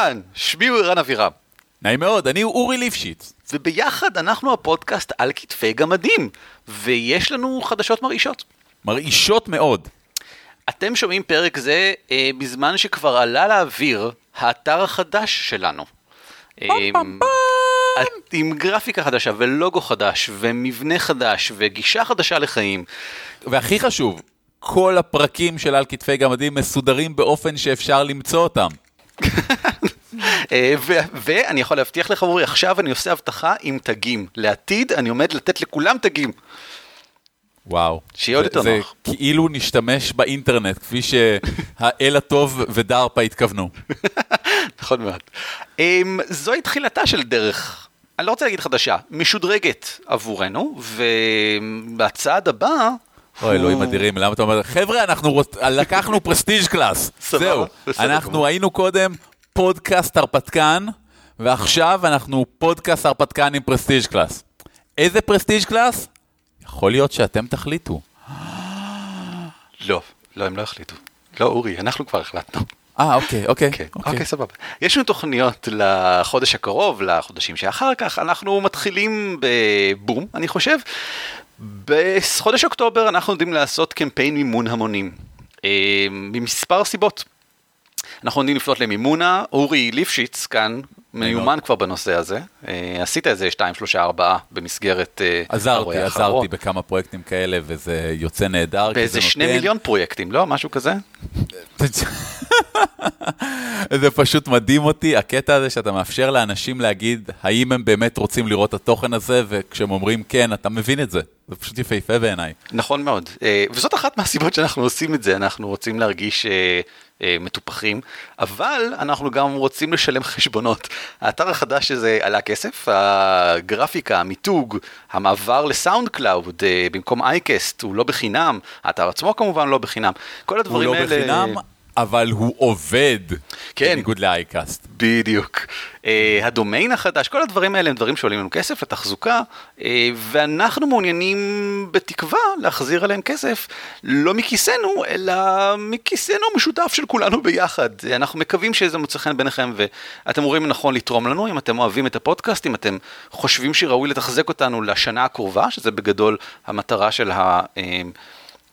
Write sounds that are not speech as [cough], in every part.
אהלן, שמי הוא ערן אבירם, נעים מאוד, אני אורי ליפשיץ. וביחד אנחנו הפודקאסט על כתפי גמדים, ויש לנו חדשות מרעישות. מרעישות מאוד. אתם שומעים פרק זה אה, בזמן שכבר עלה לאוויר האתר החדש שלנו. אה, עם גרפיקה חדשה ולוגו חדש ומבנה חדש וגישה חדשה לחיים. והכי חשוב, כל הפרקים של על כתפי גמדים מסודרים באופן שאפשר למצוא אותם. [laughs] אה, ואני יכול להבטיח לך אורי, עכשיו אני עושה הבטחה עם תגים. לעתיד אני עומד לתת לכולם תגים. וואו. שיהיה עוד זה- יותר זה נוח. כאילו נשתמש באינטרנט, כפי שהאל הטוב ודרפה התכוונו. [laughs] נכון מאוד. Um, זוהי תחילתה של דרך, אני לא רוצה להגיד חדשה, משודרגת עבורנו, ובצעד הבא... אוי, אלוהים אדירים, למה אתה אומר, חבר'ה, אנחנו. לקחנו פרסטיג' [laughs] קלאס. זהו, אנחנו. היינו קודם פודקאסט הרפתקן, ועכשיו אנחנו פודקאסט הרפתקן עם prestige class. איזה prestige class? יכול להיות שאתם תחליטו. [gasps] לא, לא, הם לא החליטו. לא, אורי, אנחנו כבר החלטנו. אה, אוקיי, אוקיי. כן, אוקיי, סבבה. יש לנו תוכניות לחודש הקרוב, לחודשים שאחר כך, אנחנו מתחילים בבום, אני חושב. בחודש אוקטובר אנחנו יודעים לעשות קמפיין מימון המונים. אה, ממספר סיבות. אנחנו יודעים לפנות למימונה, אורי ליפשיץ כאן, מיומן כבר בנושא הזה. אה, עשית איזה 2, 3, 4 במסגרת... אה, עזרתי. עזרתי בכמה פרויקטים כאלה, וזה יוצא נהדר. באיזה זה שני נותן- מיליון פרויקטים, לא? משהו כזה? [laughs] [laughs] זה פשוט מדהים אותי, הקטע הזה שאתה מאפשר לאנשים להגיד האם הם באמת רוצים לראות את התוכן הזה, וכשהם אומרים כן, אתה מבין את זה. זה פשוט יפהפה בעיניי. נכון מאוד, אה, וזאת אחת מהסיבות שאנחנו עושים את זה, אנחנו רוצים להרגיש אה, אה, מטופחים, אבל אנחנו גם רוצים לשלם חשבונות. האתר החדש הזה עלה כסף, הגרפיקה, המיתוג, המעבר ל SoundCloud במקום Acast הוא לא בחינם, האתר עצמו כמובן לא בחינם, כל הוא הדברים לא האלה... בחינם, אבל הוא עובד. כן. בניגוד ל Acast. בדיוק. Uh, הדומיין החדש, כל הדברים האלה הם דברים שעולים לנו כסף לתחזוקה, uh, ואנחנו מעוניינים בתקווה להחזיר עליהם כסף, לא מכיסנו, אלא מכיסנו המשותף של כולנו ביחד. Uh, אנחנו מקווים שזה מוצא חן בעיניכם, ואתם רואים נכון לתרום לנו, אם אתם אוהבים את הפודקאסט, אם אתם חושבים שראוי לתחזק אותנו לשנה הקרובה, שזה בגדול המטרה של ה... uh,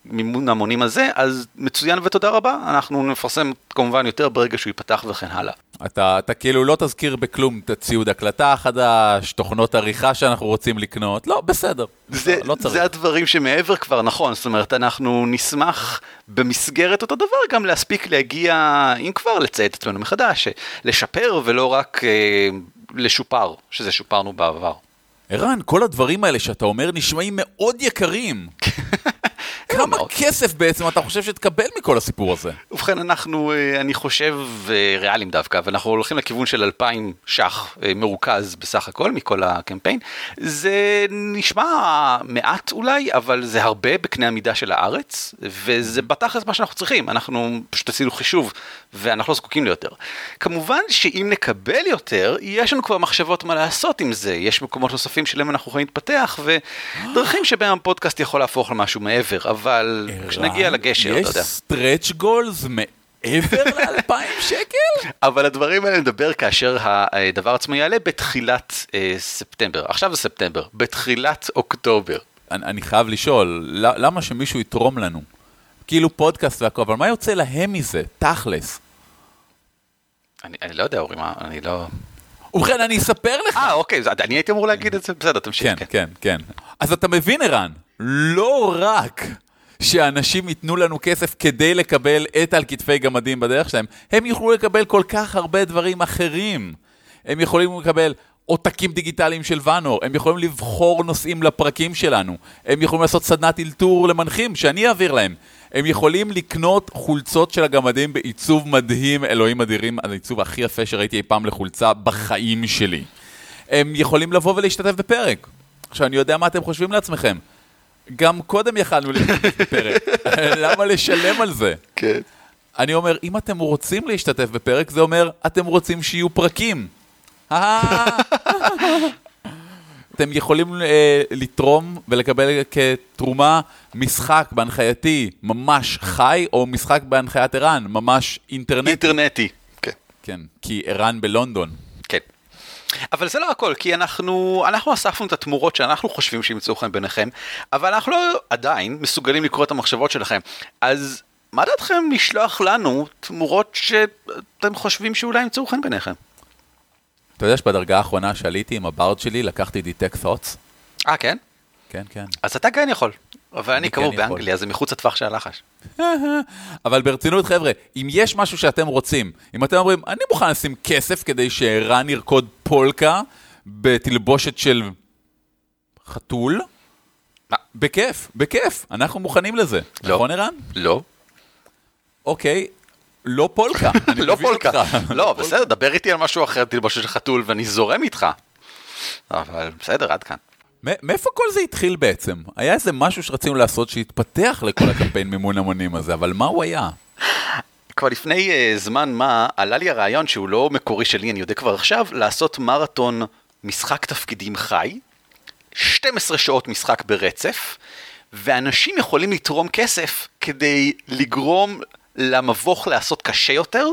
מימון המונים הזה, אז מצוין ותודה רבה, אנחנו נפרסם כמובן יותר ברגע שהוא ייפתח וכן הלאה. אתה, אתה כאילו לא תזכיר בכלום את ציוד הקלטה החדש, תוכנות עריכה שאנחנו רוצים לקנות, לא, בסדר. זה, לא, צריך. זה הדברים שמעבר כבר נכון, זאת אומרת אנחנו נשמח במסגרת אותו דבר גם להספיק להגיע, אם כבר לצייד את עצמנו מחדש, לשפר ולא רק אה, לשופר, שזה שופרנו בעבר. ערן, כל הדברים האלה שאתה אומר נשמעים מאוד יקרים. [laughs] כמה. כסף בעצם אתה חושב שתקבל מכל הסיפור הזה? ובכן אנחנו, אה, אני חושב, אה, ריאליים דווקא, ואנחנו הולכים לכיוון של 2,000 ש"ח אה, מרוכז בסך הכל מכל הקמפיין. זה נשמע מעט אולי, אבל זה הרבה בקנה המידה של הארץ, וזה בתכלס מה שאנחנו צריכים, אנחנו פשוט עשינו חישוב, ואנחנו לא זקוקים ליותר. כמובן שאם נקבל יותר, יש לנו כבר מחשבות מה לעשות עם זה, יש מקומות נוספים שלהם אנחנו יכולים להתפתח, ודרכים שבהם הפודקאסט יכול להפוך למשהו מעבר, אבל כשנגיע לגשר, אתה יודע. יש סטרץ' גולס מעבר [laughs] לאלפיים שקל? אבל הדברים האלה נדבר כאשר הדבר עצמו יעלה בתחילת אה, ספטמבר. עכשיו זה ספטמבר, בתחילת אוקטובר. אני, אני חייב לשאול, למה שמישהו יתרום לנו? כאילו פודקאסט והכל, אבל מה יוצא להם מזה, תכלס? אני, אני לא יודע, אורי, מה, אני לא... ובכן, אני אספר לך. אה, אוקיי, אז אני הייתי אמור להגיד את זה, בסדר, תמשיך. כן, כן, כן. אז אתה מבין, ערן, לא רק שאנשים ייתנו לנו כסף כדי לקבל את על כתפי גמדים בדרך שלהם, הם יוכלו לקבל כל כך הרבה דברים אחרים. הם יכולים לקבל עותקים דיגיטליים של ואנור, הם יכולים לבחור נושאים לפרקים שלנו, הם יכולים לעשות סדנת אלתור למנחים שאני אעביר להם. הם יכולים לקנות חולצות של הגמדים בעיצוב מדהים, אלוהים אדירים, העיצוב הכי יפה שראיתי אי פעם לחולצה בחיים שלי. הם יכולים לבוא ולהשתתף בפרק. עכשיו, אני יודע מה אתם חושבים לעצמכם. גם קודם יכלנו להשתתף בפרק, [laughs] למה לשלם על זה? כן. אני אומר, אם אתם רוצים להשתתף בפרק, זה אומר, אתם רוצים שיהיו פרקים. אה. [laughs] אתם יכולים אה, לתרום ולקבל כתרומה משחק בהנחייתי ממש חי, או משחק בהנחיית ערן, ממש אינטרנטי. אינטרנטי. כן. כן, כי ערן בלונדון. אבל זה לא הכל, כי אנחנו, אנחנו אספנו את התמורות שאנחנו חושבים שימצאו חן ביניכם, אבל אנחנו לא עדיין מסוגלים לקרוא את המחשבות שלכם. אז מה דעתכם לשלוח לנו תמורות שאתם חושבים שאולי ימצאו חן ביניכם? אתה יודע שבדרגה האחרונה שעליתי עם הברד שלי, לקחתי Detect Thoughts? אה, כן? כן, כן. אז אתה כן יכול. אבל אני כאמור כן. באנגליה, זה מחוץ לטווח של הלחש. [laughs] אבל ברצינות, חבר'ה, אם יש משהו שאתם רוצים, אם אתם אומרים, אני מוכן לשים כסף כדי שערן ירקוד פולקה בתלבושת של חתול? בכיף, בכיף, אנחנו מוכנים לזה. לא. נכון, ערן? לא. אוקיי, לא פולקה. [laughs] לא פולקה. לא, בסדר, דבר איתי על משהו אחר, תלבושת של חתול, ואני זורם איתך. אבל בסדר, עד כאן. מאיפה כל זה התחיל בעצם? היה איזה משהו שרצינו לעשות שהתפתח לכל הקמפיין מימון המונים הזה, אבל מה הוא היה? כבר לפני uh, זמן מה עלה לי הרעיון שהוא לא מקורי שלי, אני יודע כבר עכשיו, לעשות מרתון משחק תפקידים חי, 12 שעות משחק ברצף, ואנשים יכולים לתרום כסף כדי לגרום למבוך לעשות קשה יותר,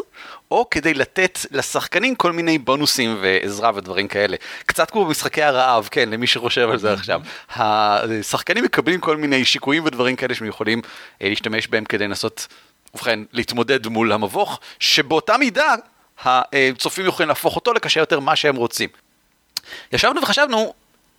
או כדי לתת לשחקנים כל מיני בונוסים ועזרה ודברים כאלה. קצת כמו במשחקי הרעב, כן, למי שחושב על זה עכשיו. השחקנים מקבלים כל מיני שיקויים ודברים כאלה שהם יכולים אה, להשתמש בהם כדי לנסות ובכן, להתמודד מול המבוך, שבאותה מידה הצופים יכולים להפוך אותו לקשה יותר מה שהם רוצים. ישבנו וחשבנו,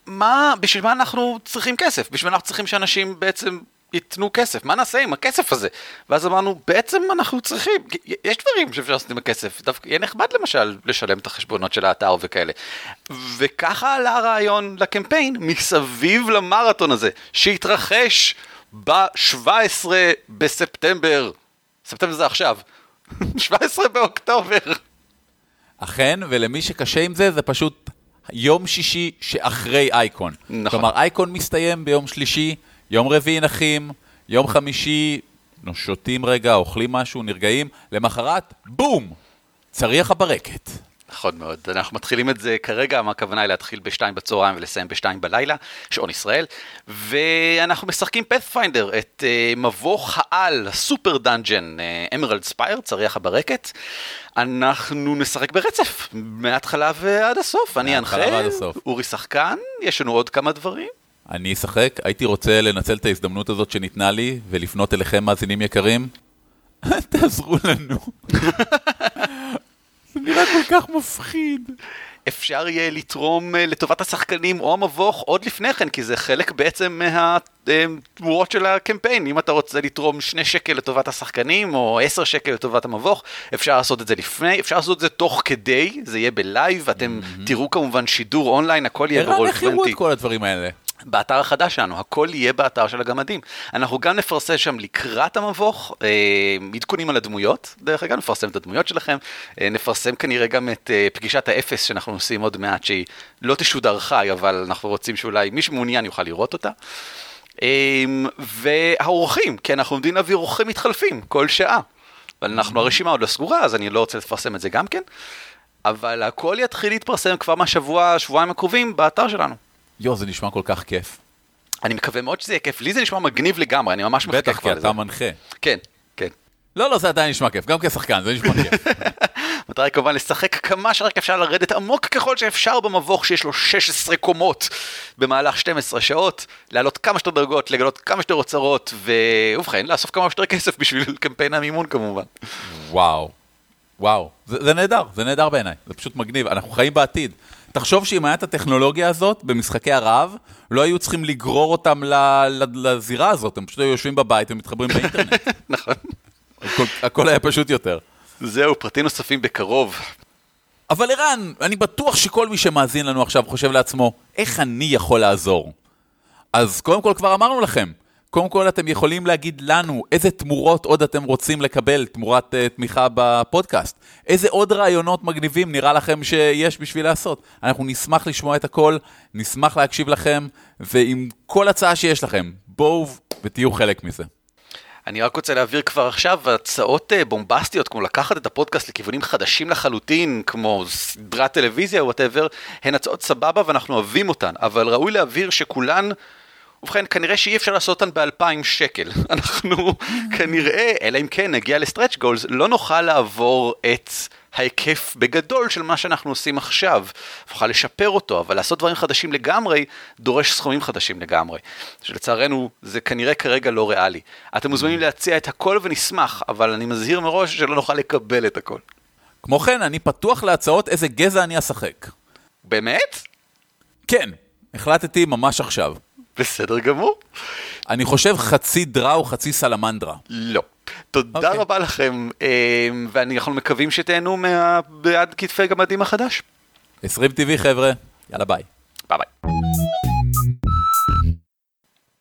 מה, בשביל מה אנחנו צריכים כסף? בשביל מה אנחנו צריכים שאנשים בעצם ייתנו כסף? מה נעשה עם הכסף הזה? ואז אמרנו, בעצם אנחנו צריכים, יש דברים שאפשר לעשות עם הכסף, דווקא יהיה נחמד למשל לשלם את החשבונות של האתר וכאלה. וככה עלה הרעיון לקמפיין מסביב למרתון הזה, שהתרחש ב-17 בספטמבר. ספטמבר זה עכשיו. [laughs] 17 באוקטובר. אכן, ולמי שקשה עם זה, זה פשוט יום שישי שאחרי אייקון. נכון. כלומר, אייקון מסתיים ביום שלישי, יום רביעי נחים, יום חמישי שותים רגע, אוכלים משהו, נרגעים, למחרת, בום! צריח הברקת. נכון מאוד. אנחנו מתחילים את זה כרגע, מה הכוונה היא להתחיל בשתיים בצהריים ולסיים בשתיים בלילה, שעון ישראל, ואנחנו משחקים Pathfinder, את uh, מבוך העל, ה super dungeon, Emerald Spire, צריח הברקת. אנחנו נשחק ברצף, מההתחלה ועד הסוף. אני אנחה. אורי שחקן, יש לנו עוד כמה דברים. אני אשחק, הייתי רוצה לנצל את ההזדמנות הזאת שניתנה לי ולפנות אליכם, מאזינים יקרים. [laughs] תעזרו לנו. [laughs] זה נראה כל כך מפחיד. אפשר יהיה לתרום אה, לטובת השחקנים או המבוך עוד לפני כן, כי זה חלק בעצם מהתמורות של הקמפיין. אם אתה רוצה לתרום שני שקל לטובת השחקנים, או עשר שקל לטובת המבוך, אפשר לעשות את זה לפני, אפשר לעשות את זה תוך כדי, זה יהיה ב live, ואתם תראו כמובן שידור אונליין, הכל יהיה ערן, ברול איך יראו 20. את כל הדברים האלה? באתר החדש שלנו, הכל יהיה באתר של הגמדים. אנחנו גם נפרסם שם לקראת המבוך, אה, עדכונים על הדמויות, דרך אגב, נפרסם את הדמויות שלכם, אה, נפרסם כנראה גם את אה, פגישת האפס שאנחנו עושים עוד מעט, שהיא לא תשודר חי, אבל אנחנו רוצים שאולי מי שמעוניין יוכל לראות אותה. אה, והאורחים, כי אנחנו עומדים להביא אורחים מתחלפים כל שעה. אבל אנחנו, הרשימה עוד לא סגורה, אז אני לא רוצה לפרסם את זה גם כן. אבל הכל יתחיל להתפרסם כבר מהשבוע, שבועיים הקרובים, באתר שלנו. יואו, זה נשמע כל כך כיף. אני מקווה מאוד שזה יהיה כיף, לי זה נשמע מגניב לגמרי, אני ממש מחכה בטח, כי כבר לזה. אתה מנחה. כן, כן. לא, לא, זה עדיין נשמע כיף, גם כשחקן, זה נשמע כיף. [laughs] המטרה היא כמובן לשחק כמה שרק אפשר לרדת עמוק ככל שאפשר במבוך שיש לו 16 קומות במהלך 12 שעות, לעלות כמה שיותר דרגות, לגלות כמה שיותר אוצרות, ובכן, לאסוף כמה שיותר כסף בשביל [laughs] קמפיין המימון כמובן. וואו, וואו, זה, זה נהדר, זה נהדר בעיניי, זה פשוט מגניב, אנחנו חיים בעתיד. תחשוב שאם הייתה את הטכנולוגיה הזאת במשחקי הרעב, לא היו צריכים לגרור אותם לזירה הזאת, הם פשוט היו יושבים בבית ומתחברים באינטרנט. [laughs] נכון. הכל היה פשוט יותר. זהו, פרטים נוספים בקרוב. אבל ערן, אני בטוח שכל מי שמאזין לנו עכשיו חושב לעצמו, איך אני יכול לעזור? אז קודם כל כבר אמרנו לכם, קודם כל אתם יכולים להגיד לנו איזה תמורות עוד אתם רוצים לקבל תמורת uh, תמיכה בפודקאסט. איזה עוד רעיונות מגניבים נראה לכם שיש בשביל לעשות. אנחנו נשמח לשמוע את הכל, נשמח להקשיב לכם, ועם כל הצעה שיש לכם, בואו ותהיו חלק מזה. אני רק רוצה להעביר כבר עכשיו הצעות אה, בומבסטיות, כמו לקחת את הפודקאסט לכיוונים חדשים לחלוטין, כמו סדרת טלוויזיה או whatever, הן הצעות סבבה ואנחנו אוהבים אותן, אבל ראוי להבהיר שכולן... ובכן, כנראה שאי אפשר לעשות אותן ב-2,000 שקל. [laughs] אנחנו כנראה, אלא אם כן נגיע ל stretch goals, לא נוכל לעבור את ההיקף בגדול של מה שאנחנו עושים עכשיו. נוכל לשפר אותו, אבל לעשות דברים חדשים לגמרי, דורש סכומים חדשים לגמרי. שלצערנו, זה כנראה כרגע לא ריאלי. אתם מוזמנים להציע את הכל ונשמח, אבל אני מזהיר מראש שלא נוכל לקבל את הכל. כמו כן, אני פתוח להצעות איזה גזע אני אשחק. באמת? כן, החלטתי ממש עכשיו. בסדר גמור. אני חושב חצי דראו, חצי סלמנדרה. לא. תודה אוקיי. רבה לכם, אה, ואנחנו מקווים שתהנו מהעל כתפי גמדים החדש. 20 טבעי חבר'ה, יאללה ביי. ביי ביי.